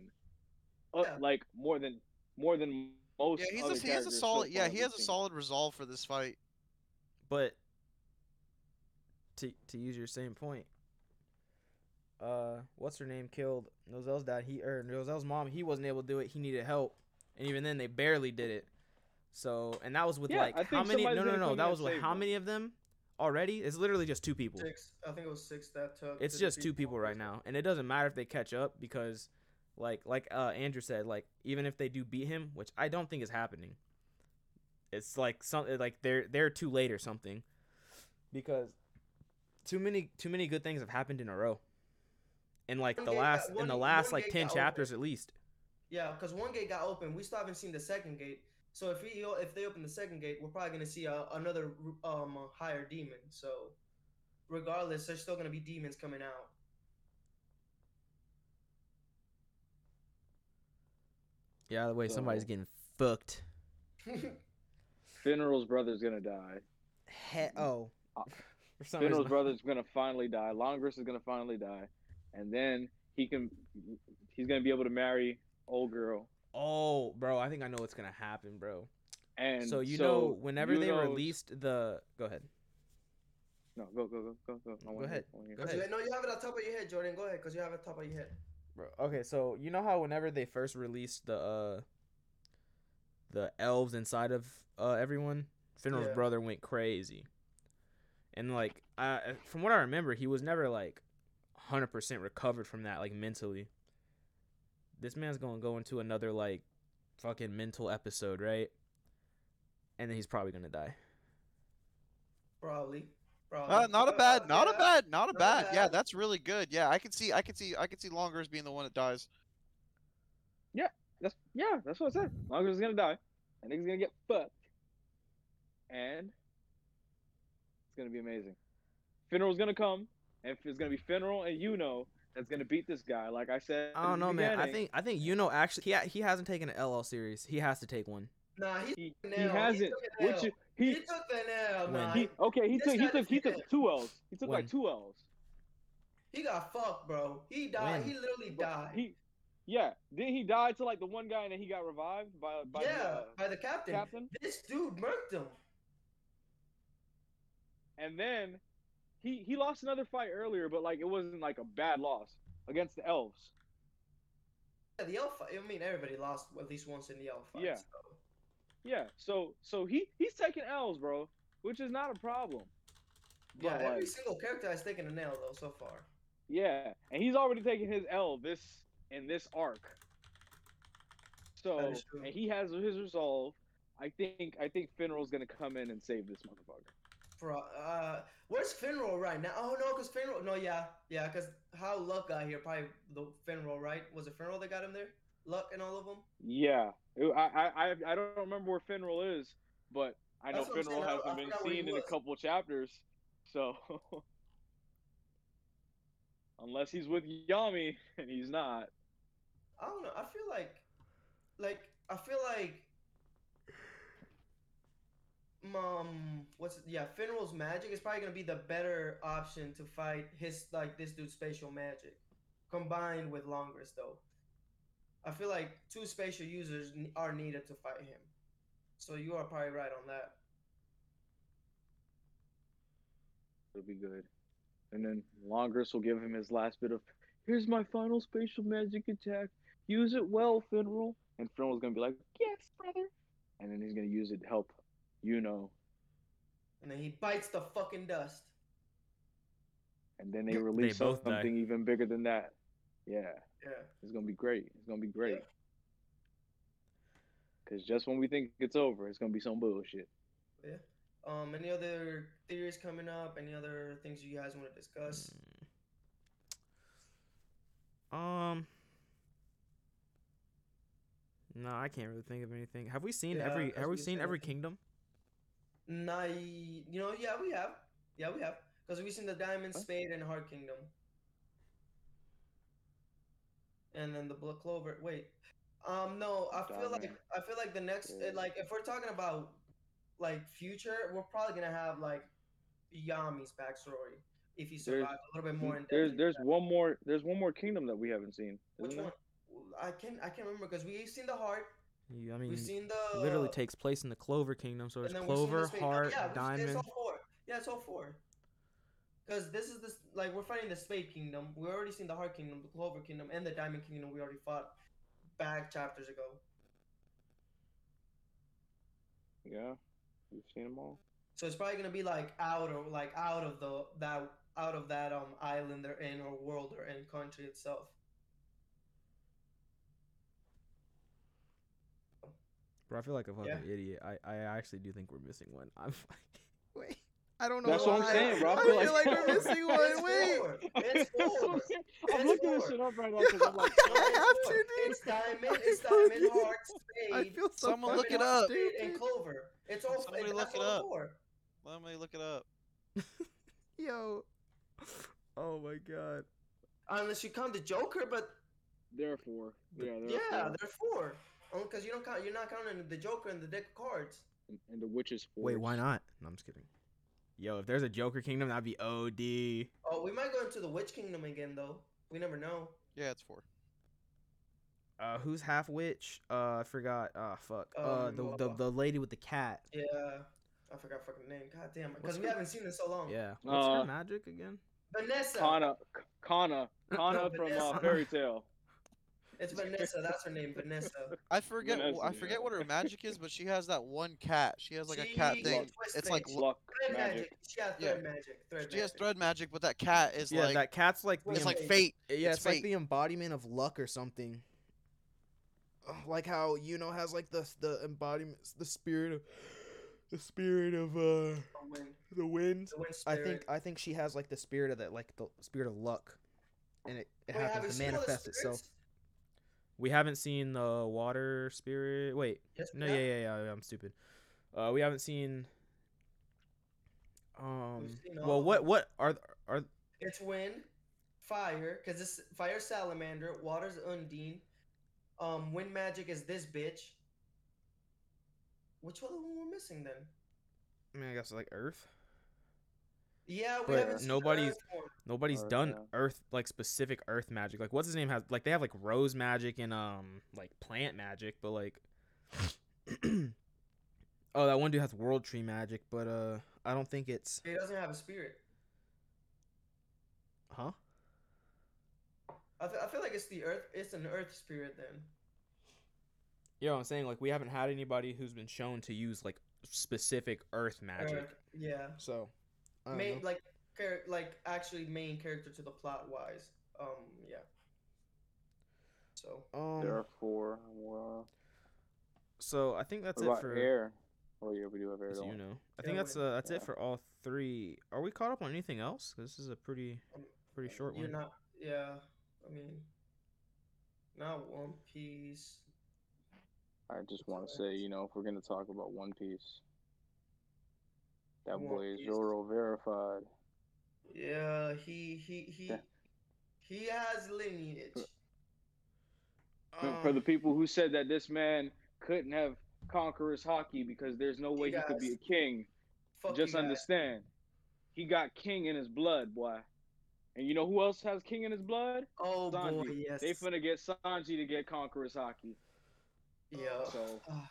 Uh, Yeah. Like more than more than most. Yeah, he's other a, he has a characters so solid. Yeah, he has a seen. solid resolve for this fight. But to to use your same point, uh, what's her name killed Nozel's dad. He or Nozel's mom. He wasn't able to do it. He needed help, and even then they barely did it. So and that was with Yeah, like I how many? somebody's No, no, no. That was with how them. many of them already? It's literally just two people. Six. I think it was six that took. It's just defeat two people right now, and it doesn't matter if they catch up because, like, like uh, Andrew said, like even if they do beat him, which I don't think is happening, it's like some like they're they're too late or something, because too many too many good things have happened in a row, in like One the gate got- last in the last like ten chapters open. at least. Yeah, because one gate got open. We still haven't seen the second gate. So if he if they open the second gate, we're probably gonna see a, another um higher demon. So regardless, there's still gonna be demons coming out. Yeah, the way somebody's getting fucked. Finral's brother's gonna die. He- oh, Uh, for some Finral's brother's gonna finally die. Longrus is gonna finally die, and then he can he's gonna be able to marry old girl. Oh, bro, I think I know what's gonna happen, bro. And so you know, whenever they Yuno's- released the, go ahead. no, go go go go go. I Go ahead. I wanna hear. Go 'Cause ahead. you, no, you have it on top of your head, Jordan. Go ahead, because you have it on top of your head. Bro, okay, so you know how whenever they first released the uh the elves inside of uh everyone, Finral's Yeah. brother went crazy. And like I from what I remember, he was never like 100% recovered from that like mentally. This man's going to go into another like fucking mental episode, right? And then he's probably going to die. Probably. Probably. Uh, not a bad, not a bad, not a not bad. Yeah, that's really good. Yeah, I can see, I can see, I can see Longers being the one that dies. Yeah, that's yeah, that's what I said. Longrus is gonna die, and niggas gonna get fucked, and it's gonna be amazing. Finral's gonna come, and it's gonna be Finral and Yuno that's gonna beat this guy. Like I said, I don't the know, man. I think I think you know actually he he hasn't taken an LL series. He has to take one. Nah, he, he, he an L. hasn't. took an Which L. is- he, he took an L. When Nah, he okay. He This took he took he took two L's. He took When? like two L's. he got fucked, bro. He died. When? He literally But died. He yeah. Then he died to like the one guy, and then he got revived by by yeah, the uh, by the captain. captain. This dude murked him. And then he he lost another fight earlier, but like it wasn't like a bad loss against the elves. Yeah, the elf. fight- I mean, everybody lost at least once in the elf fight. Yeah. So. Yeah, so so he he's taking L's, bro, which is not a problem. Yeah, But, every like, single character has taken a nail though so far. yeah, and he's already taken his L this in this arc. So That is true. and he has his resolve. I think I think Finral's gonna come in and save this motherfucker. For uh, where's Finral right now? Oh no, cause Finral. No, yeah, yeah, cause how Luck got here, probably the Finral, right? Was it Finral that got him there? Luck and all of them. Yeah, I I I, don't remember where Finral is, but I know That's what I'm Finral I- I hasn't been forgot where he seen in a couple chapters, so unless he's with Yami and he's not. I don't know. I feel like, like I feel like um what's yeah Finral's magic is probably gonna be the better option to fight his like this dude's spatial magic, combined with Longrus though. I feel like two spatial users are needed to fight him, so you are probably right on that. It'll be good. And then Longrus will give him his last bit of, here's my final spatial magic attack. Use it well, Finral. And Finral's gonna be like, yes, brother. And then he's gonna use it to help, you know. And then he bites the fucking dust. And then they They release both die. something even bigger than that. Yeah, Yeah. it's gonna be great. It's gonna be great. Cause just when we think it's over, it's gonna be some bullshit. Yeah. Um. Any other theories coming up? Any other things you guys want to discuss? Um. No, I can't really think of anything. Have we seen Yeah, every? Have we seen every think. kingdom? Nah, you know, yeah, we have. Yeah, we have. Because we've seen the Diamond, Huh? Spade, and Heart Kingdom. And then the Blood Clover. Wait. Um, no, I feel like I feel like the next, Yeah. like, if we're talking about like future, we're probably gonna have like Yami's backstory if he survives a little bit more in depth. There's there's that. one more there's one more kingdom that we haven't seen. which one? there? I can't I can't remember because we've seen the Heart, You, I mean, we've seen the literally takes place in the Clover Kingdom. So And there's then we've seen Clover, the Spade- uh, Heart, yeah, Diamond. It's all four. Yeah, it's all four. Because this is this like we're fighting the Spade Kingdom. We already seen the Heart Kingdom, the Clover Kingdom, and the Diamond Kingdom. We already fought back chapters ago. Yeah, we've seen them all. So it's probably gonna be like out of like out of the that out of that um island they're in or world they're in country itself. Bro, I feel like a fucking Yeah. idiot. I, I actually do think we're missing one. I'm fucking wait. I don't know. That's what I'm why. saying, bro. I I feel feel like- like, we're missing one. It's Wait. four. It's four. I'm It's looking this four. shit up right now because I'm like, I have to, dude. It's Diamond. I It's feel Diamond, you. Heart, I Spade. feel so Someone look it up. Spade, and. Clover. It's all. Somebody that's look it all up. Four. Let me look it up. Yo. Oh my god. Unless you count the Joker, but there are four. Yeah, there yeah, are four. There's four. Because you don't count. You're not counting the Joker and the deck of cards. And, and the witches. Wait, why not? No, I'm just kidding. Yo, if there's a Joker Kingdom, that'd be OD. Oh, we might go into the Witch Kingdom again, though. We never know. Yeah, it's four. Uh, who's half witch? Uh, I forgot. Ah, fuck. uh, Um, the, the uh, the lady with the cat. Yeah, I forgot fucking name. God damn it. Because we haven't seen it so long. Yeah. What's Uh, her magic again? Vanessa. Kana, Kana, Kana from uh, Fairy Tail. It's Vanessa. That's her name, Vanessa. I forget. Vanessa, I yeah. forget what her magic is, but she has that one cat. She has like a cat thing. twists It's like Luck Thread magic. magic. She has Yeah. thread magic. Thread she has thread magic, but that cat is yeah, like that cat's like It's it's like Fate. fate. yeah, it's it's, like the embodiment of luck or something. Like how you know has like the the embodiment, the spirit of the spirit of uh The wind. the wind. The wind I think I think she has like the spirit of that, like the spirit of luck, and it, it Wait, happens to seen all the manifest itself. We haven't seen the water spirit. Wait, Yes, no, yeah, yeah, yeah, yeah. I'm stupid. Uh, we haven't seen. Um. seen Well, what what are are It's wind, fire, because this fire salamander, water's undine. Um, wind magic is this bitch. Which other one we're missing then? I mean, I guess like Earth. Yeah, we But haven't seen nobody's- Earth one. Nobody's Earth, done yeah. Earth like specific Earth magic. Like, what's his name has like they have like rose magic and um like plant magic, but like. oh, that one dude has world tree magic, but uh, I don't think it's He doesn't have a spirit. huh. I, th- I feel like it's the earth. It's an earth spirit then. You know what I'm saying? Like we haven't had anybody who's been shown to use like specific Earth magic. Earth, yeah. So, I don't Main know. like char- like actually main character to the plot wise. Um, yeah. So um, There are four. Well, so I think that's what it about for air? Oh yeah, we do have air. you know. I Yeah, think that's uh that's it for all three. Are we caught up on anything else? this is a pretty Um, pretty short you're one. not. Yeah. I mean, not One Piece. I just want to say, you know, if we're gonna talk about One Piece, that One boy is Piece. Zoro verified. Yeah, he he he Yeah. he has lineage. For- For the Um, people who said that this man couldn't have conquerors Haki because there's no way he could be a king. Fuck Just you guys. understand, he got king in his blood, boy. And you know who else has king in his blood? Oh boy, Sanji. yes. They finna get Sanji to get conquerors Haki. Yeah. So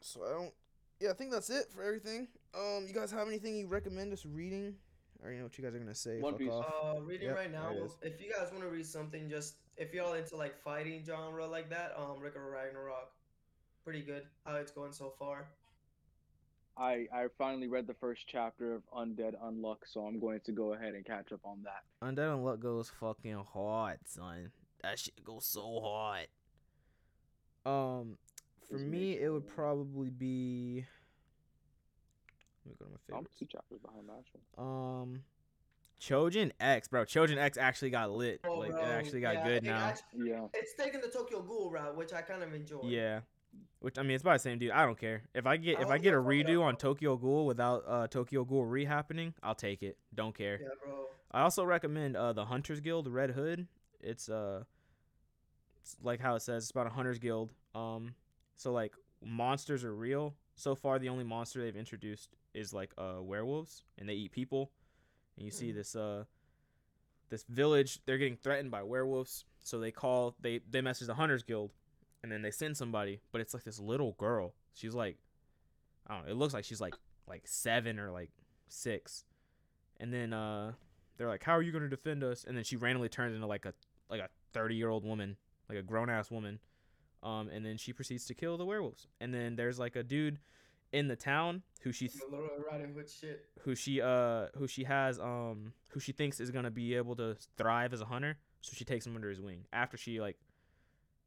So I don't. Yeah, I think that's it for everything. Um, you guys have anything you recommend us reading? Or you know what you guys are gonna say? One Fuck Piece. off. Uh, reading Yep, right now. well. If you guys want to read something, just if y'all into like fighting genre like that, um, Record of Ragnarok, pretty good. How it's going so far. I I finally read the first chapter of Undead Unluck, so I'm going to go ahead and catch up on that. Undead Unluck goes fucking hard, son. That shit goes so hard. Um, for It's me, it would probably be. Let me go to my I'm favorites. two chapters behind Mashle. Um, Chojin X, bro. Chojin X actually got lit. Oh, like bro, it actually got yeah, good now. act- Yeah. it's taking the Tokyo Ghoul route, which I kind of enjoy. Yeah. Which I mean, it's by the same dude. I don't care if I get I if I get a give a fuck redo on Tokyo Ghoul without uh Tokyo Ghoul re happening. I'll take it. Don't care. Yeah, bro. I also recommend uh the Hunters Guild Red Hood. It's uh it's like how it says it's about a Hunters Guild. Um so like monsters are real. So far the only monster they've introduced is like uh werewolves and they eat people. And you see Mhm. this uh this village they're getting threatened by werewolves. So they call they they message the Hunters Guild and then they send somebody, but it's like this little girl. She's like I don't know, it looks like she's like like 7 or like 6. And then uh they're like, "How are you going to defend us?" And then she randomly turns into like a like a 30-year-old woman, like a grown-ass woman. Um and then she proceeds to kill the werewolves. And then there's like a dude in the town who she The Little Riding Hood shit. who she uh who she has um who she thinks is going to be able to thrive as a hunter. So she takes him under his wing. After she like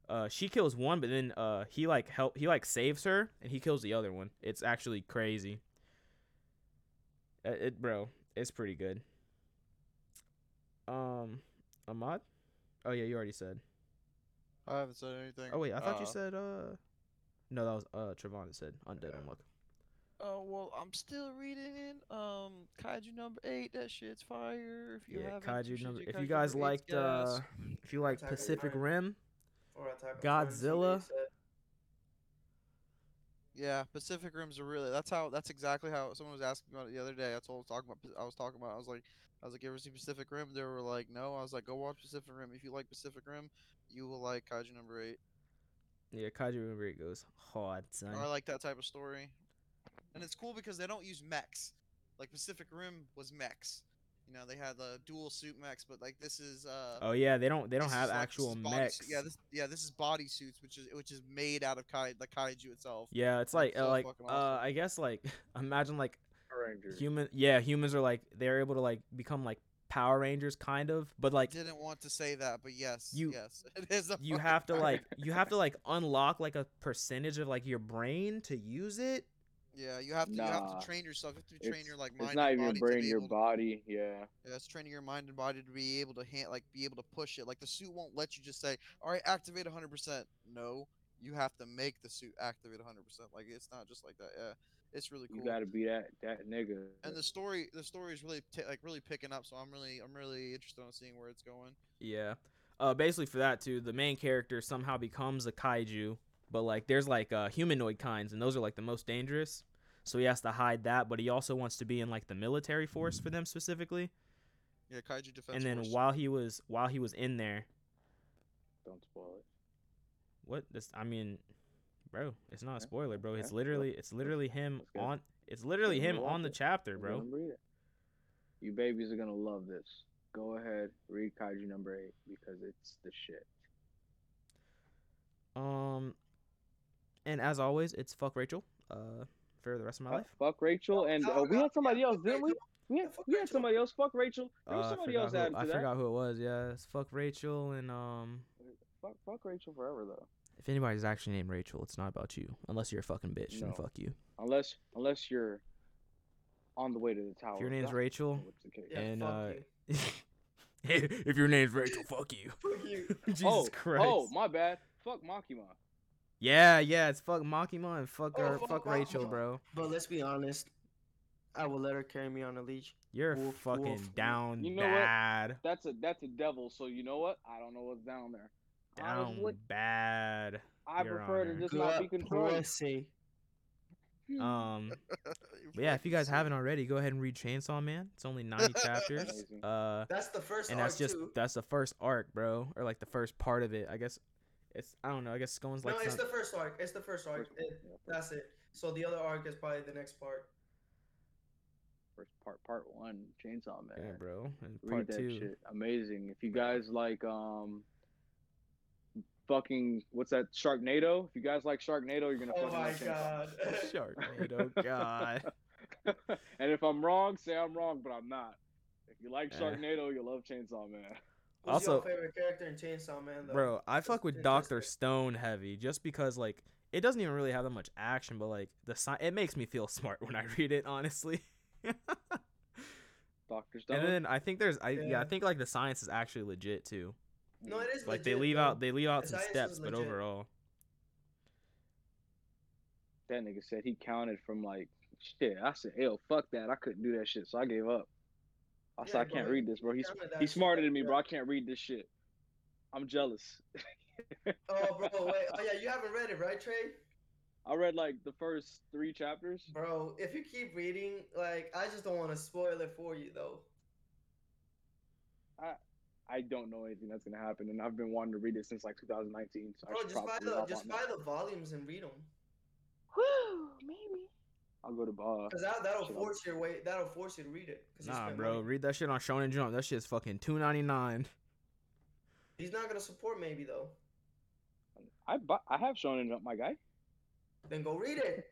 uh she kills one, but then uh he like help he like saves her and he kills the other one. It's actually crazy. Uh, it bro, it's pretty good. Um Ahmad? Oh yeah, you already said. I haven't said anything. Oh wait, I thought you Uh, said uh No, that was uh Trevon that said undead Yeah. Unluck. Oh well, I'm still reading it. Um, Kaiju number eight. That shit's fire. If you Yeah, haven't, you Kaiju number do if you guys number eight's liked uh if you like Pacific Titan. Rim, Or Attack on Titan, somebody Godzilla. Yeah, Pacific Rims are really. That's how. That's exactly how. Someone was asking about it the other day. I told talking about. I was talking about. I was like, I was like, you ever see Pacific Rim? They were like, no. I was like, go watch Pacific Rim. If you like Pacific Rim, you will like Kaiju number eight. yeah, Kaiju Number Eight goes hard, son. I like that type of story, and it's cool because they don't use mechs. Like Pacific Rim was mechs. You know, they had the dual suit mechs, but like this is. uh Oh yeah, they don't they don't have like, actual mechs. suit- Yeah, this yeah this is body suits, which is which is made out of kai the kaiju itself. Yeah, it's Like, like uh, so like uh awesome. I guess like imagine like Rangers. human yeah, humans are like they're able to like become like Power Rangers kind of, but like didn't want to say that, but yes, You- yes, it is. A you have to Power like you have to like unlock like a percentage of like your brain to use it. Yeah, you have to. You have to train yourself. You have to train It's, your like mind. it's not and even body your brain, your able to- body. Yeah. Yeah, it's training your mind and body to be able to hand, like be able to push it. Like the suit won't let you just say, "All right, activate 100%." No, you have to make the suit activate 100%. Like it's not just like that. Yeah, it's really cool. You gotta be that that nigga. and the story, the story is really t- like really picking up. So I'm really, I'm really interested in seeing where it's going. Yeah. Uh basically for that too, the main character somehow becomes a kaiju, but like there's like uh humanoid kinds and those are like the most dangerous. So he has to hide that, but he also wants to be in like the military force for them specifically. Yeah, Kaiju Defense. and then Force. while he was while he was in there, Don't spoil it. what this I mean, bro, it's not a spoiler, bro. It's literally it's literally him on it's literally him on the chapter, bro. them read it. You babies are gonna love this. Go ahead, read Kaiju number eight because it's the shit. Um and as always, it's fuck Rachel. Uh for the rest of my Uh, life. fuck Rachel, and Oh, we had somebody else, didn't we? We Yeah, had, we had somebody else. Fuck Rachel. There was Uh, somebody else who, added to I that. forgot who it was. Yeah, it's fuck Rachel and um Fuck, fuck Rachel forever though. If anybody's actually named Rachel, it's not about you. Unless you're a fucking bitch, then fuck you. Unless unless you're on the way to the tower. If your name's God, Rachel, which the case. Yeah, And, fuck uh, you. if your name's Rachel, fuck you. Fuck you. Jesus oh, Christ. oh, my bad. Fuck Makima. Yeah, yeah, it's fuck Makima and fuck Oh, her, fuck fuck Rachel, bro. But let's be honest. I will let her carry me on a leash. You're Woof, fucking woof. down You know what? That's a that's a devil. So you know what? I don't know what's down there. Down Honestly, bad. I Your prefer to just not be Good controlled. Um, but yeah, if you guys haven't already, go ahead and read Chainsaw Man. It's only 90 chapters. Uh, That's the first and arc that's just too. that's the first arc, bro, or like the first part of it. I guess it's I don't know. I guess Scone's like no, it's some- the first arc. It's the first arc. First- It- yeah, that's it. So the other arc is probably the next part. First part, part one, Chainsaw Man. yeah, bro. And Read that two, shit. Amazing. If you guys like um fucking what's that Sharknado? If you guys like Sharknado, you're gonna Oh fucking my like Chainsaw god. Sharknado, God. And if I'm wrong, say I'm wrong, but I'm not. If you like Eh. Sharknado, you love Chainsaw Man. Who's Also- your favorite character in Chainsaw Man, though? Bro, I Just fuck with. Doctor Stone heavy just because like it doesn't even really have that much action, but like the sci- it makes me feel smart when I read it, honestly. Doctor Stone. and then I think there's I yeah. Yeah. I think like the science is actually legit too. No, it is Like they leave though. out they leave out The some science steps, but overall, that nigga said he counted from like shit. I said, "Yo, fuck that. I couldn't do that shit." So I gave up. I said, "I can't read this, bro. He's he's smarter than me, bro. I can't read this shit. I'm jealous." Oh, bro, wait. Oh, yeah, you haven't read it, right, Trey? I read like the first three chapters. Bro, if you keep reading, like, I just don't want to spoil it for you, though. I don't know anything that's gonna happen, and I've been wanting to read it since like 2019. So I Bro, should just buy probably the just buy that. the volumes and read them. Woo, maybe. I'll go to bar. Cause that that'll Shit, force your way. That'll force you to read it. nah, bro, money. read that shit on Shonen Jump. That shit's fucking two ninety nine. He's not gonna support maybe though. I bu- I have Shonen Jump, my guy. Then go read it.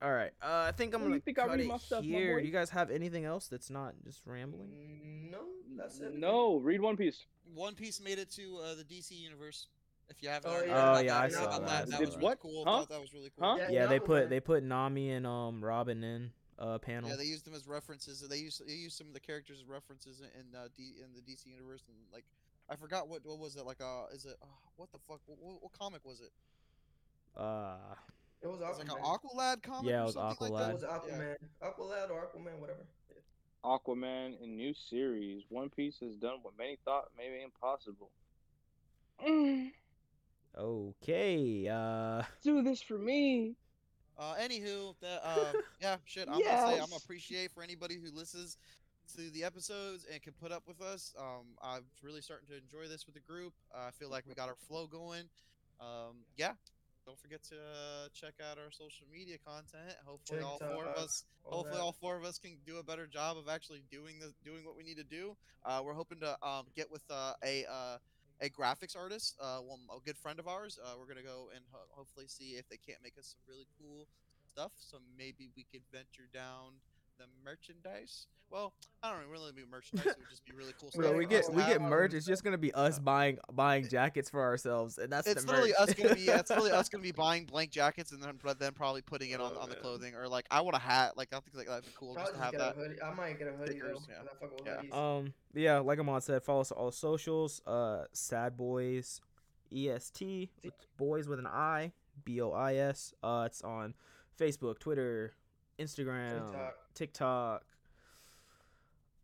All right, uh, I think I'm gonna think cut read it stuff, here. Do you guys have anything else that's not just rambling? Mm, No, that's it. No, read One Piece. One Piece made it to uh, the DC universe. If you haven't Oh, already yeah. Oh, about yeah, that, I saw about that. That, Did was what? really cool. Huh? That was really cool. Huh? Yeah, Yeah, they put they put Nami and um Robin in uh panel. Yeah, they used them as references. They used they used some of the characters as references in, in uh, D in the DC universe, and like I forgot what what was it like? Uh, is it uh, what the fuck? What, what, what comic was it? uh, It was It was like an Aquaman. Aqualad comic. Yeah, it or was something It Like was that? Yeah. Aquaman. Aqualad or Aquaman, whatever. Aquaman in new series. One Piece has done what many thought may be impossible. okay. Uh, Do this for me. Uh, anywho, that uh, yeah, shit. I'm gonna say I'm Yes. appreciate for anybody who listens to the episodes and can put up with us. Um, I'm really starting to enjoy this with the group. Uh, I feel like we got our flow going. Um, yeah. Don't forget to uh, check out our social media content. Hopefully, all four of us all hopefully that. all four of us can do a better job of actually doing the doing what we need to do uh, we're hoping to um, get with uh, a uh, a graphics artist uh, one a good friend of ours uh, we're gonna go and ho- hopefully see if they can't make us some really cool stuff so maybe we could venture down the merchandise well i don't know really be merchandise it would just be really cool bro, stuff we get we get merch. It's just gonna be us buying buying jackets for ourselves, and that's it's the literally merch. us gonna be yeah, it's literally us gonna be buying blank jackets and then but then probably putting it on, Oh, on the clothing or like I want a hat like I think like that'd be cool Probably just to have get that a hoodie. I might get a hoodie Stickers, though. yeah. 'cause I fuck with Yeah. hoodies. Um, yeah, like Amon said, follow us on all socials. Uh, Sad Bois, EST, boys with an I, B O I S. Uh, it's on Facebook, Twitter, Instagram, TikTok. TikTok.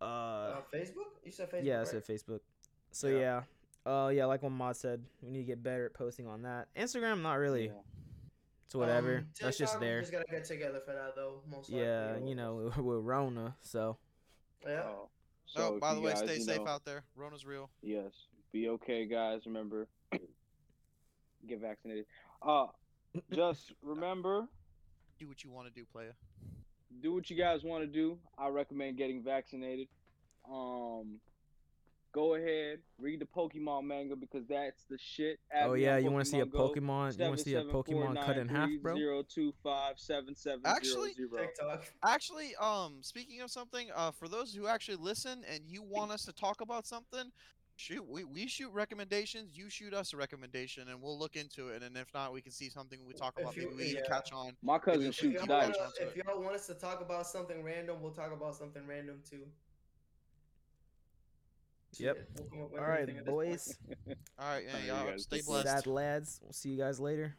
Uh, Uh, Facebook? You said Facebook. yeah, I right? said Facebook. So yeah. Yeah. uh, yeah, like what Mod said, we need to get better at posting on that. Instagram, not really. Yeah. It's whatever. Um, That's just TikTok, we there. just gotta get together for that though. Most likely. Yeah, you know, we're Rona, so Yeah. Oh, so if by the way guys, stay safe know- out there Rona's real Yes. Be okay, guys. Remember, get vaccinated. Uh, just remember, do what you want to do playa do what you guys want to do. I recommend getting vaccinated. Um, go ahead, read the Pokemon manga because that's the shit. Add Oh yeah, you want to see a Go, Pokemon? You want to see a Pokemon cut in half, bro? 77493025770. Actually- TikTok. Actually, um, speaking of something, uh, for those who actually listen and you want us to talk about something, shoot, we, we shoot recommendations. You shoot us a recommendation, and we'll look into it. And if not, we can see something we talk about. you- Maybe we even yeah. catch on. My cousin If If y'all, dice. wanna, if y'all want us to talk about something random, we'll talk about something random too. Yep. Shit, we'll come up with All right, anything at this point. boys. All right, yeah, y'all stay This is blessed. Sad lads. We'll see you guys later.